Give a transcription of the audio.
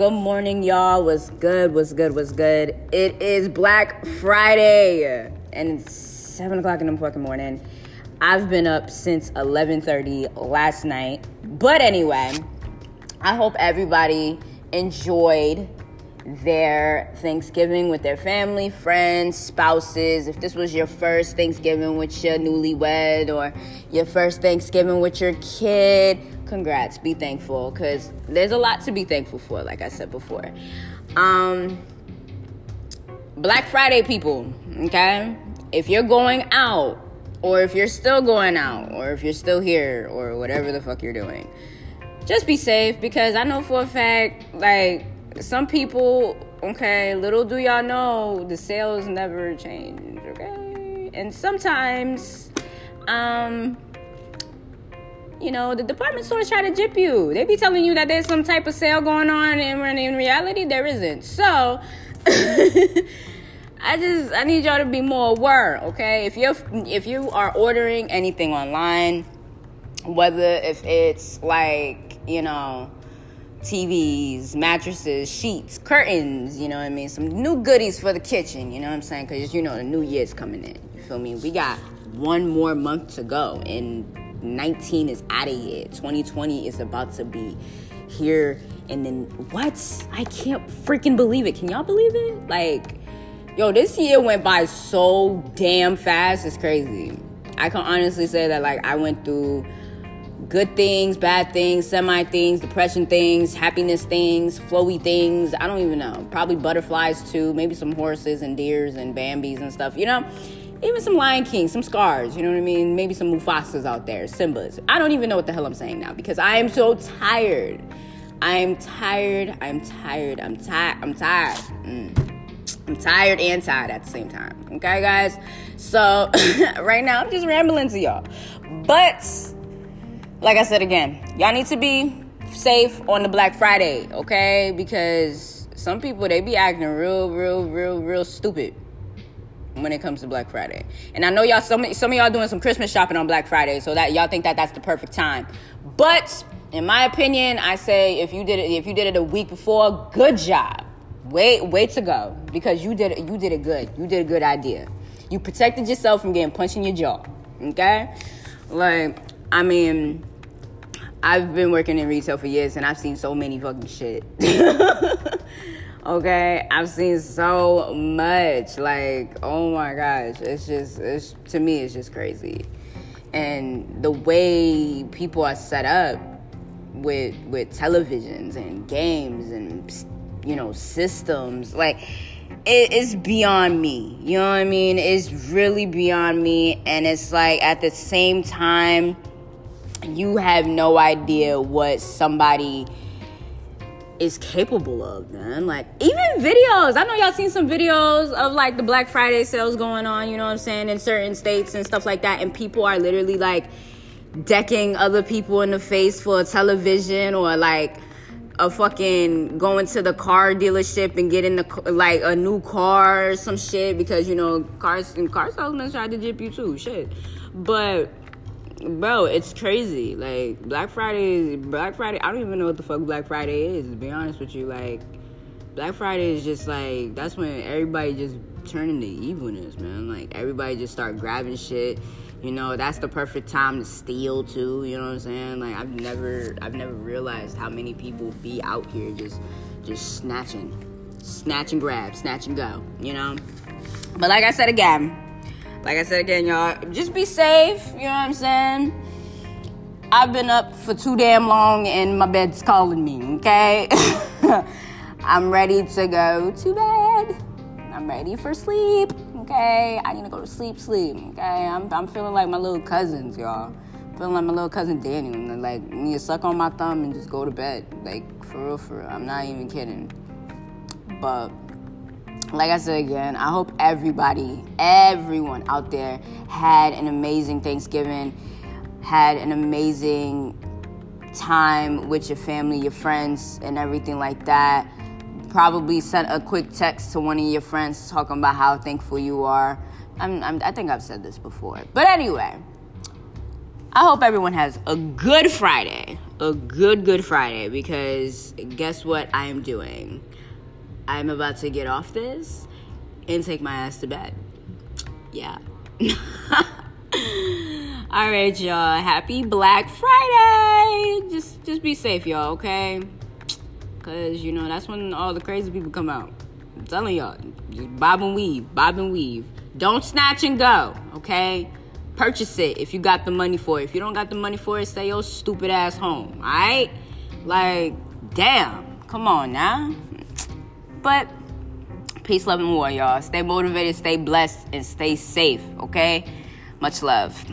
Good morning, y'all. What's good? What's good? What's good? It is Black Friday, and it's seven o'clock in the fucking morning. I've been up since eleven thirty last night, but anyway, I hope everybody enjoyed their Thanksgiving with their family, friends, spouses. If this was your first Thanksgiving with your newlywed or your first Thanksgiving with your kid, congrats. Be thankful because there's a lot to be thankful for, like I said before. Um, Black Friday people, okay? If you're going out, or if you're still going out, or if you're still here, or whatever the fuck you're doing, just be safe because I know for a fact, like, some people, okay, little do y'all know, the sales never change, okay? And sometimes, um, you know, the department stores try to jip you. They be telling you that there's some type of sale going on, and when in reality, there isn't. So, I just I need y'all to be more aware, okay? If you if you are ordering anything online, whether if it's like you know TVs, mattresses, sheets, curtains, you know what I mean? Some new goodies for the kitchen, you know what I'm saying? Because, you know, the new year's coming in. You feel me? We got one more month to go, and 19 is out of here. 2020 is about to be here. And then, what? I can't freaking believe it. Can y'all believe it? Like, yo, this year went by so damn fast. It's crazy. I can honestly say that, like, I went through good things, bad things, semi things, depression things, happiness things, flowy things. I don't even know. Probably butterflies too. Maybe some horses and deers and Bambis and stuff. You know, even some Lion King, some scars. You know what I mean? Maybe some Mufasas out there, Simbas. I don't even know what the hell I'm saying now because I am so tired. I'm tired. I'm tired. I'm tired. I'm tired. Mm. I'm tired and tired at the same time. Okay, guys? So, right now, I'm just rambling to y'all. But, like I said again, y'all need to be safe on the Black Friday, okay? Because some people they be acting real, real, real, real stupid when it comes to Black Friday. And I know y'all some some of y'all doing some Christmas shopping on Black Friday, so that y'all think that that's the perfect time. But in my opinion, I say if you did it if you did it a week before, good job. Wait, wait to go because you did it. You did it good. You did a good idea. You protected yourself from getting punched in your jaw. Okay, like I mean, I've been working in retail for years and I've seen so many fucking shit. okay, I've seen so much. Like, oh my gosh, it's just, it's to me, it's just crazy. And the way people are set up with with televisions and games and you know systems, like it is beyond me. You know what I mean? It's really beyond me, and it's like at the same time you have no idea what somebody is capable of, man. Like even videos. I know y'all seen some videos of like the Black Friday sales going on, you know what I'm saying, in certain states and stuff like that and people are literally like decking other people in the face for a television or like a fucking going to the car dealership and getting the like a new car or some shit because you know cars and car salesmen try to jip you too, shit. But bro, it's crazy. Like Black Friday, is Black Friday. I don't even know what the fuck Black Friday is. To be honest with you, like Black Friday is just like that's when everybody just turn into evilness, man. Like everybody just start grabbing shit. You know, that's the perfect time to steal too. You know what I'm saying? Like I've never, I've never realized how many people be out here just, just snatching, snatch and grab, snatch and go. You know. But like I said again, like I said again, y'all, just be safe. You know what I'm saying? I've been up for too damn long and my bed's calling me, okay? I'm ready to go to bed. I'm ready for sleep, okay? I need to go to sleep, sleep, okay? I'm, I'm feeling like my little cousins, y'all. Feeling like my little cousin Daniel. Like, need to suck on my thumb and just go to bed. Like, for real, for real. I'm not even kidding. But like I said again, I hope everybody, everyone out there had an amazing Thanksgiving, had an amazing time with your family, your friends, and everything like that. Probably sent a quick text to one of your friends talking about how thankful you are. I'm, I'm, I think I've said this before. But anyway, I hope everyone has a good Friday, a good, good Friday because guess what I am doing? I'm about to get off this and take my ass to bed. Yeah. All right, y'all. Happy Black Friday. Just just be safe, y'all, okay? Cause you know that's when all the crazy people come out. I'm telling y'all, just bob and weave, bob and weave. Don't snatch and go, okay? Purchase it if you got the money for it. If you don't got the money for it, stay your stupid ass home, alright? Like, damn, come on now. But peace, love, and war, y'all. Stay motivated, stay blessed, and stay safe, okay? Much love.